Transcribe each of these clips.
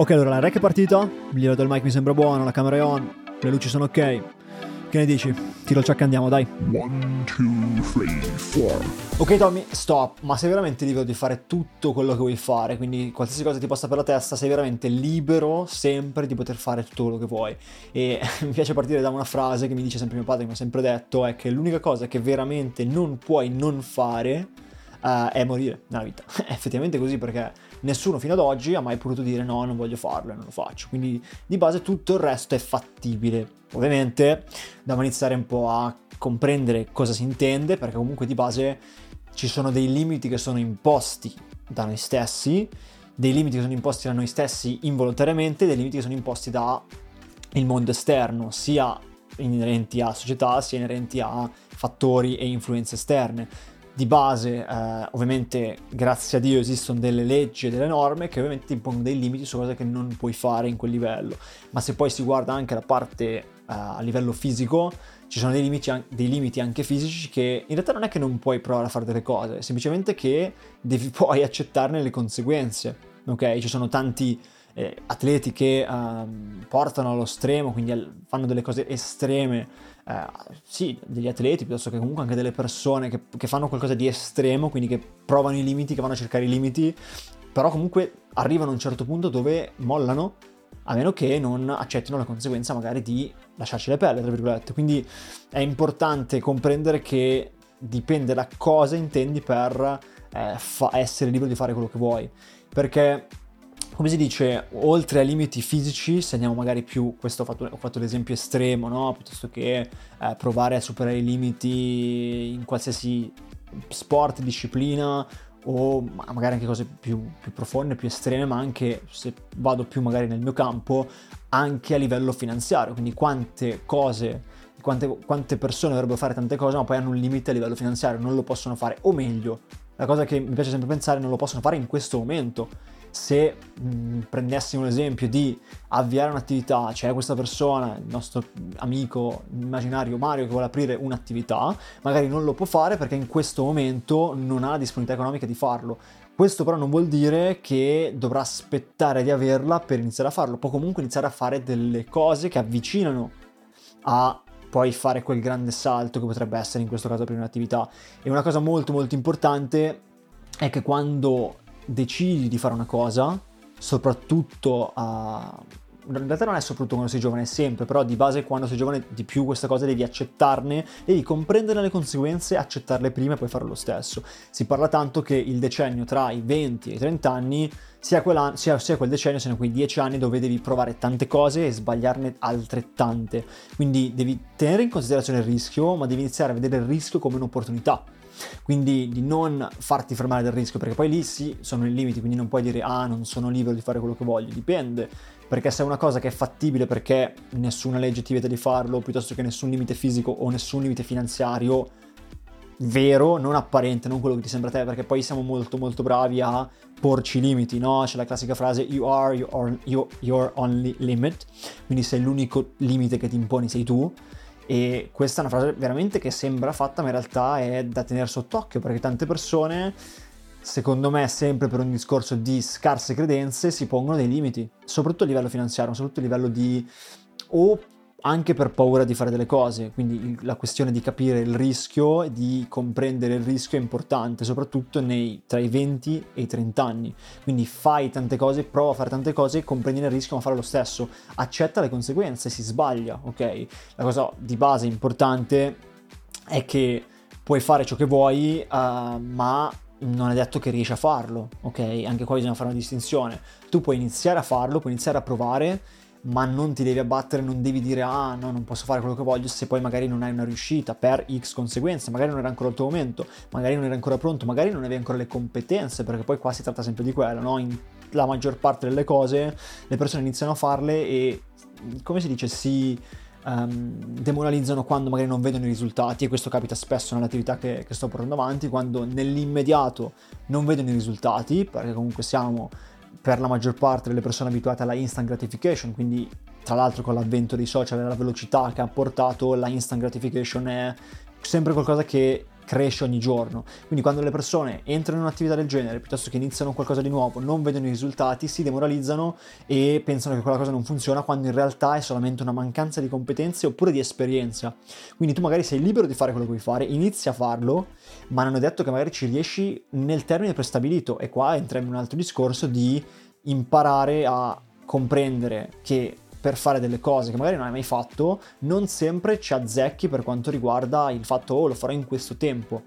Ok, allora la rec è partita, il livello del mic mi sembra buono, la camera è on, le luci sono ok. Che ne dici? Tiro il ciak e andiamo, dai. One, two, three, four. Ok Tommy, stop, ma sei veramente libero di fare tutto quello che vuoi fare, quindi qualsiasi cosa ti possa per la testa, sei veramente libero sempre di poter fare tutto quello che vuoi. E mi piace partire da una frase che mi dice sempre mio padre, che mi ha sempre detto, è che l'unica cosa che veramente non puoi non fare uh, è morire nella vita. È effettivamente così perché nessuno fino ad oggi ha mai potuto dire no, non voglio farlo e non lo faccio. Quindi di base tutto il resto è fattibile. Ovviamente dobbiamo iniziare un po' a comprendere cosa si intende, perché comunque di base ci sono dei limiti che sono imposti da noi stessi, dei limiti che sono imposti da noi stessi involontariamente, dei limiti che sono imposti dal mondo esterno, sia inerenti a società, sia inerenti a fattori e influenze esterne di base, eh, ovviamente, grazie a Dio esistono delle leggi e delle norme che ovviamente impongono dei limiti su cose che non puoi fare in quel livello. Ma se poi si guarda anche la parte eh, a livello fisico, ci sono dei limiti, dei limiti, anche fisici che in realtà non è che non puoi provare a fare delle cose, semplicemente che devi poi accettarne le conseguenze. Ok? Ci sono tanti eh, atleti che eh, portano allo stremo, quindi fanno delle cose estreme eh, sì, degli atleti, piuttosto che comunque anche delle persone che, che, fanno qualcosa di estremo, quindi che provano i limiti, che vanno a cercare i limiti, però comunque arrivano a un certo punto dove mollano, a meno che non accettino la conseguenza magari di lasciarci le pelle, tra virgolette. Quindi è importante comprendere che dipende da cosa intendi per eh, fa- essere libero di fare quello che vuoi. Perché come si dice, oltre ai limiti fisici, se andiamo magari più, questo ho fatto, ho fatto l'esempio estremo, no? piuttosto che eh, provare a superare i limiti in qualsiasi sport, disciplina o magari anche cose più, più, profonde, più estreme, ma anche se vado più magari nel mio campo, anche a livello finanziario, quindi quante cose, quante, quante persone dovrebbero fare tante cose, ma poi hanno un limite a livello finanziario, non lo possono fare, o meglio, la cosa che mi piace sempre pensare, non lo possono fare in questo momento se mh, prendessimo l'esempio di avviare un'attività, c'è questa persona, il nostro amico immaginario Mario che vuole aprire un'attività, magari non lo può fare perché in questo momento non ha la disponibilità economica di farlo. Questo però non vuol dire che dovrà aspettare di averla per iniziare a farlo, può comunque iniziare a fare delle cose che avvicinano a poi fare quel grande salto che potrebbe essere in questo caso aprire un'attività. E una cosa molto molto importante è che quando decidi di fare una cosa, soprattutto a... In realtà non è soprattutto quando sei giovane, è sempre, però di base quando sei giovane di più questa cosa devi accettarne, devi comprendere le conseguenze, accettarle prima e poi fare lo stesso. Si parla tanto che il decennio tra i 20 e i 30 anni sia, sia, sia quel decennio, siano quei 10 anni dove devi provare tante cose e sbagliarne altrettante. Quindi devi tenere in considerazione il rischio, ma devi iniziare a vedere il rischio come un'opportunità quindi di non farti fermare dal rischio, perché poi lì sì sono i limiti, quindi non puoi dire ah non sono libero di fare quello che voglio, dipende, perché se è una cosa che è fattibile perché nessuna legge ti vieta di farlo, piuttosto che nessun limite fisico o nessun limite finanziario, vero, non apparente, non quello che ti sembra a te, perché poi siamo molto molto bravi a porci limiti, no? C'è la classica frase you are your, your only limit, quindi sei l'unico limite che ti imponi sei tu e questa è una frase veramente che sembra fatta, ma in realtà è da tenere sott'occhio perché tante persone, secondo me, sempre per un discorso di scarse credenze, si pongono dei limiti, soprattutto a livello finanziario, soprattutto a livello di o anche per paura di fare delle cose, quindi la questione di capire il rischio e di comprendere il rischio è importante, soprattutto nei, tra i 20 e i 30 anni. Quindi fai tante cose, prova a fare tante cose, comprendi il rischio ma fare lo stesso, accetta le conseguenze, si sbaglia, ok? La cosa di base importante è che puoi fare ciò che vuoi, uh, ma non è detto che riesci a farlo, ok? Anche qua bisogna fare una distinzione. Tu puoi iniziare a farlo, puoi iniziare a provare, ma non ti devi abbattere, non devi dire ah no, non posso fare quello che voglio se poi magari non hai una riuscita per X conseguenze, magari non era ancora il tuo momento, magari non era ancora pronto, magari non avevi ancora le competenze, perché poi qua si tratta sempre di quello, no? In la maggior parte delle cose le persone iniziano a farle e come si dice si um, demoralizzano quando magari non vedono i risultati e questo capita spesso nell'attività che, che sto portando avanti, quando nell'immediato non vedono i risultati, perché comunque siamo per la maggior parte delle persone abituate alla instant gratification, quindi tra l'altro con l'avvento dei social e la velocità che ha portato la instant gratification è sempre qualcosa che cresce ogni giorno. Quindi quando le persone entrano in un'attività del genere, piuttosto che iniziano qualcosa di nuovo, non vedono i risultati, si demoralizzano e pensano che quella cosa non funziona, quando in realtà è solamente una mancanza di competenze oppure di esperienza. Quindi tu magari sei libero di fare quello che vuoi fare, inizia a farlo, ma non è detto che magari ci riesci nel termine prestabilito. E qua entriamo in un altro discorso di imparare a comprendere che per fare delle cose che magari non hai mai fatto, non sempre ci azzecchi per quanto riguarda il fatto oh lo farò in questo tempo.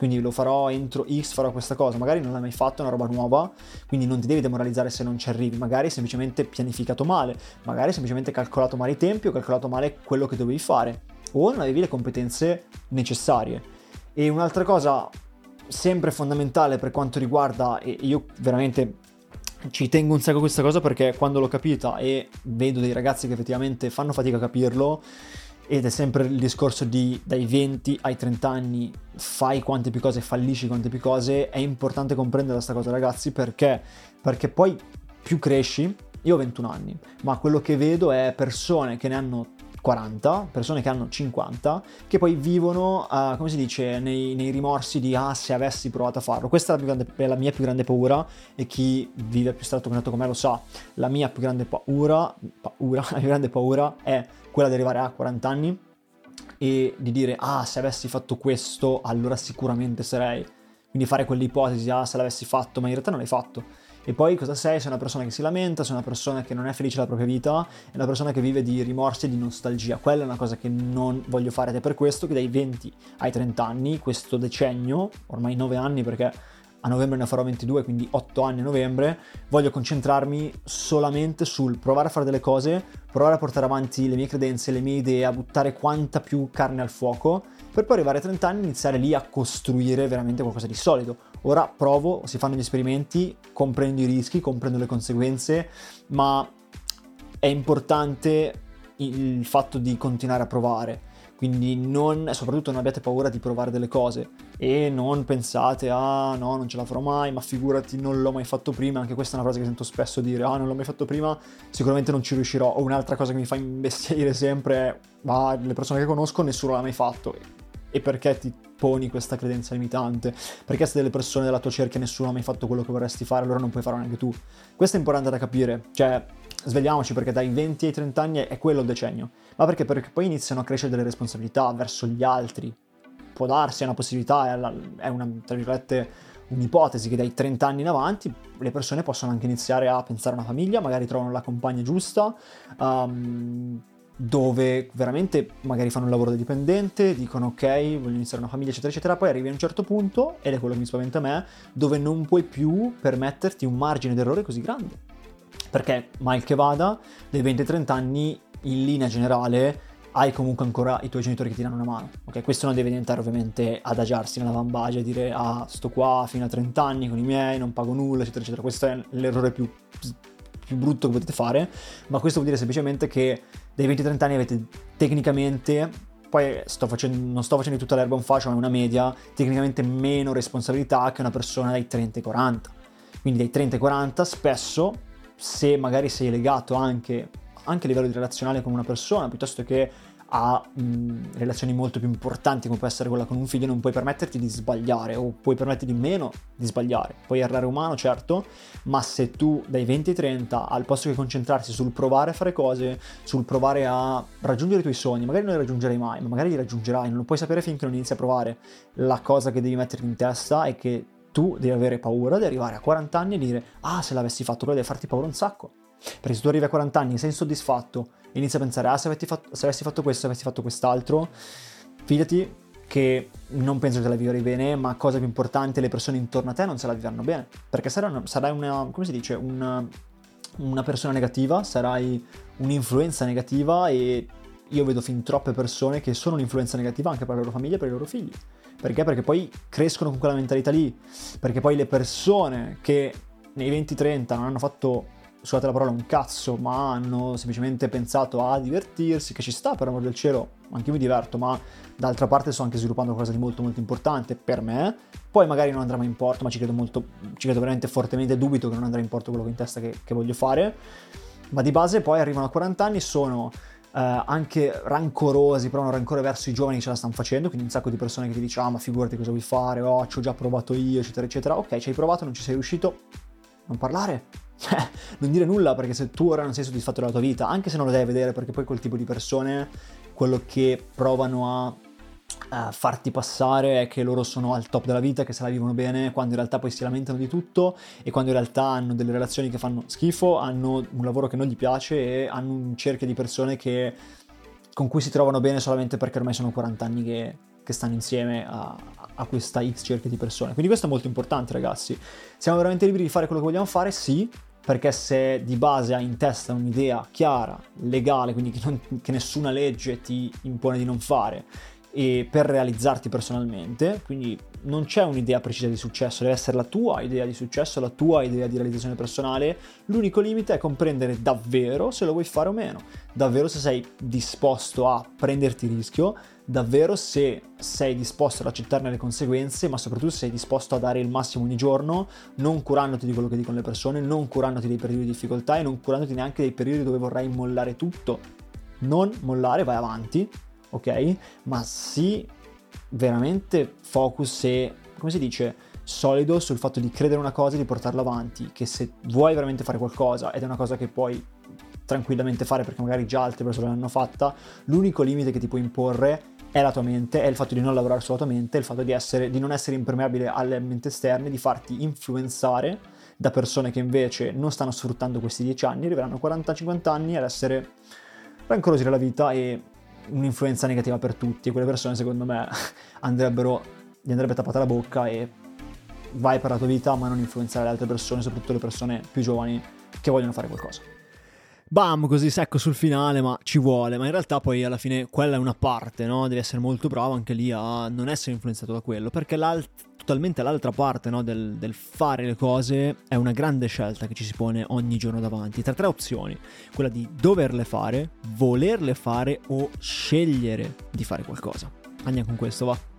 Quindi lo farò entro X, farò questa cosa. Magari non l'hai mai fatto, è una roba nuova, quindi non ti devi demoralizzare se non ci arrivi. Magari hai semplicemente pianificato male, magari hai semplicemente calcolato male i tempi o calcolato male quello che dovevi fare. O non avevi le competenze necessarie. E un'altra cosa sempre fondamentale per quanto riguarda, e io veramente ci tengo un sacco a questa cosa perché quando l'ho capita e vedo dei ragazzi che effettivamente fanno fatica a capirlo, ed è sempre il discorso di dai 20 ai 30 anni fai quante più cose, fallisci quante più cose, è importante comprendere questa cosa ragazzi perché? Perché poi più cresci, io ho 21 anni, ma quello che vedo è persone che ne hanno 40, persone che hanno 50, che poi vivono, uh, come si dice, nei, nei, rimorsi di ah se avessi provato a farlo. Questa è la, grande, è la, mia più grande paura e chi vive più stretto contatto con me lo sa. La mia più grande paura, paura, la più grande paura è quella di arrivare a 40 anni e di dire ah se avessi fatto questo allora sicuramente sarei. Quindi fare quell'ipotesi, ah se l'avessi fatto, ma in realtà non l'hai fatto e poi cosa sei? Sei una persona che si lamenta, sei una persona che non è felice della propria vita, è una persona che vive di rimorsi e di nostalgia. Quella è una cosa che non voglio fare ed è per questo che dai 20 ai 30 anni, questo decennio, ormai 9 anni perché a novembre ne farò 22, quindi 8 anni a novembre, voglio concentrarmi solamente sul provare a fare delle cose, provare a portare avanti le mie credenze, le mie idee, a buttare quanta più carne al fuoco, per poi arrivare a 30 anni e iniziare lì a costruire veramente qualcosa di solido. Ora provo, si fanno gli esperimenti, comprendo i rischi, comprendo le conseguenze, ma è importante il fatto di continuare a provare quindi non, soprattutto non abbiate paura di provare delle cose e non pensate, ah no, non ce la farò mai, ma figurati, non l'ho mai fatto prima. Anche questa è una frase che sento spesso dire, ah non l'ho mai fatto prima, sicuramente non ci riuscirò. O un'altra cosa che mi fa imbestialire sempre è, ah, le persone che conosco nessuno l'ha mai fatto. E perché ti poni questa credenza limitante? Perché se delle persone della tua cerchia nessuno ha mai fatto quello che vorresti fare, allora non puoi farlo neanche tu. Questo è importante da capire. Cioè, svegliamoci perché dai 20 ai 30 anni è quello il decennio, ma perché? Perché poi iniziano a crescere delle responsabilità verso gli altri. Può darsi, è una possibilità, è una, tra virgolette, un'ipotesi che dai 30 anni in avanti le persone possono anche iniziare a pensare a una famiglia, magari trovano la compagna giusta, um, dove veramente magari fanno un lavoro da dipendente, dicono ok, voglio iniziare una famiglia, eccetera, eccetera, poi arrivi a un certo punto, ed è quello che mi spaventa a me, dove non puoi più permetterti un margine d'errore così grande perché mal che vada, dai 20-30 anni in linea generale hai comunque ancora i tuoi genitori che ti danno una mano. Ok, questo non deve diventare ovviamente adagiarsi nella vambagia e dire ah, sto qua fino a 30 anni con i miei, non pago nulla, eccetera, eccetera. Questo è l'errore più, più brutto che potete fare, ma questo vuol dire semplicemente che dai 20-30 anni avete tecnicamente poi sto facendo, non sto facendo tutta l'erba un fascio, ma è una media, tecnicamente meno responsabilità che una persona dai 30 ai 40. Quindi dai 30 ai 40 spesso se magari sei legato anche, anche a livello di relazionale con una persona, piuttosto che a mh, relazioni molto più importanti come può essere quella con un figlio, non puoi permetterti di sbagliare o puoi permetterti meno di sbagliare. Puoi errare umano, certo, ma se tu dai 20 ai 30 al posto che concentrarsi sul provare a fare cose, sul provare a raggiungere i tuoi sogni, magari non li raggiungerai mai, ma magari li raggiungerai, non lo puoi sapere finché non inizi a provare. La cosa che devi metterti in testa è che tu devi avere paura di arrivare a 40 anni e dire ah se l'avessi fatto quello deve farti paura un sacco perché se tu arrivi a 40 anni sei insoddisfatto inizi a pensare ah se fatto, se avessi fatto questo se avessi fatto quest'altro fidati che non penso che te la vivrai bene ma cosa più importante le persone intorno a te non se la vivranno bene perché sarai una, sarai una come si dice una, una persona negativa sarai un'influenza negativa e io vedo fin troppe persone che sono un'influenza negativa anche per la loro famiglia e per i loro figli perché? Perché poi crescono con quella mentalità lì. Perché poi le persone che nei 20-30 non hanno fatto, scusate la parola, un cazzo, ma hanno semplicemente pensato a divertirsi, che ci sta per amor del cielo, anche io mi diverto, ma d'altra parte sto anche sviluppando qualcosa di molto molto importante per me. Poi magari non andrà mai in porto, ma ci credo molto, ci credo veramente fortemente, dubito che non andrà in porto quello che in testa che, che voglio fare. Ma di base poi arrivano a 40 anni, sono anche rancorosi, però un rancore verso i giovani che ce la stanno facendo, quindi un sacco di persone che ti dicono ah ma figurati cosa vuoi fare, oh ci ho già provato io, eccetera, eccetera. Ok, ci hai provato, non ci sei riuscito, non parlare, cioè, non dire nulla perché se tu ora non sei soddisfatto della tua vita, anche se non lo devi vedere perché poi quel tipo di persone, quello che provano a uh, farti passare è che loro sono al top della vita, che se la vivono bene, quando in realtà poi si lamentano di tutto e quando in realtà hanno delle relazioni che fanno schifo, hanno un lavoro che non gli piace e hanno un cerchio di persone che, con cui si trovano bene solamente perché ormai sono 40 anni che, che stanno insieme a, a questa X cerchio di persone. Quindi questo è molto importante ragazzi. Siamo veramente liberi di fare quello che vogliamo fare? Sì, perché se di base hai in testa un'idea chiara, legale, quindi che, non, che, nessuna legge ti impone di non fare, e per realizzarti personalmente, quindi non c'è un'idea precisa di successo, deve essere la tua idea di successo, la tua idea di realizzazione personale, l'unico limite è comprendere davvero se lo vuoi fare o meno, davvero se sei disposto a prenderti rischio, davvero se sei disposto ad accettarne le conseguenze, ma soprattutto se sei disposto a dare il massimo ogni giorno, non curandoti di quello che dicono le persone, non curandoti dei periodi di difficoltà e non curandoti neanche dei periodi dove vorrai mollare tutto. Non mollare, vai avanti, ok? Ma sì, veramente focus e, come si dice, solido sul fatto di credere una cosa e di portarla avanti, che se vuoi veramente fare qualcosa ed è una cosa che puoi tranquillamente fare perché magari già altre persone l'hanno fatta, l'unico limite che ti puoi imporre è la tua mente, è il fatto di non lavorare sulla tua mente, è il fatto di, essere, di non essere impermeabile alle mente esterne, di farti influenzare da persone che invece non stanno sfruttando questi 10 anni, arriveranno a 40-50 anni ad essere rancorosi della vita e un'influenza negativa per tutti. Quelle persone, secondo me, andrebbero, gli andrebbe tappata la bocca e vai per la tua vita, ma non influenzare le altre persone, soprattutto le persone più giovani che vogliono fare qualcosa. Bam, così secco sul finale, ma ci vuole. Ma in realtà poi alla fine quella è una parte, no? Devi essere molto bravo anche lì a non essere influenzato da quello, perché totalmente l'altra parte no, del, del, fare le cose è una grande scelta che ci si pone ogni giorno davanti, tra tre opzioni, quella di doverle fare, volerle fare o scegliere di fare qualcosa. Andiamo con questo, va.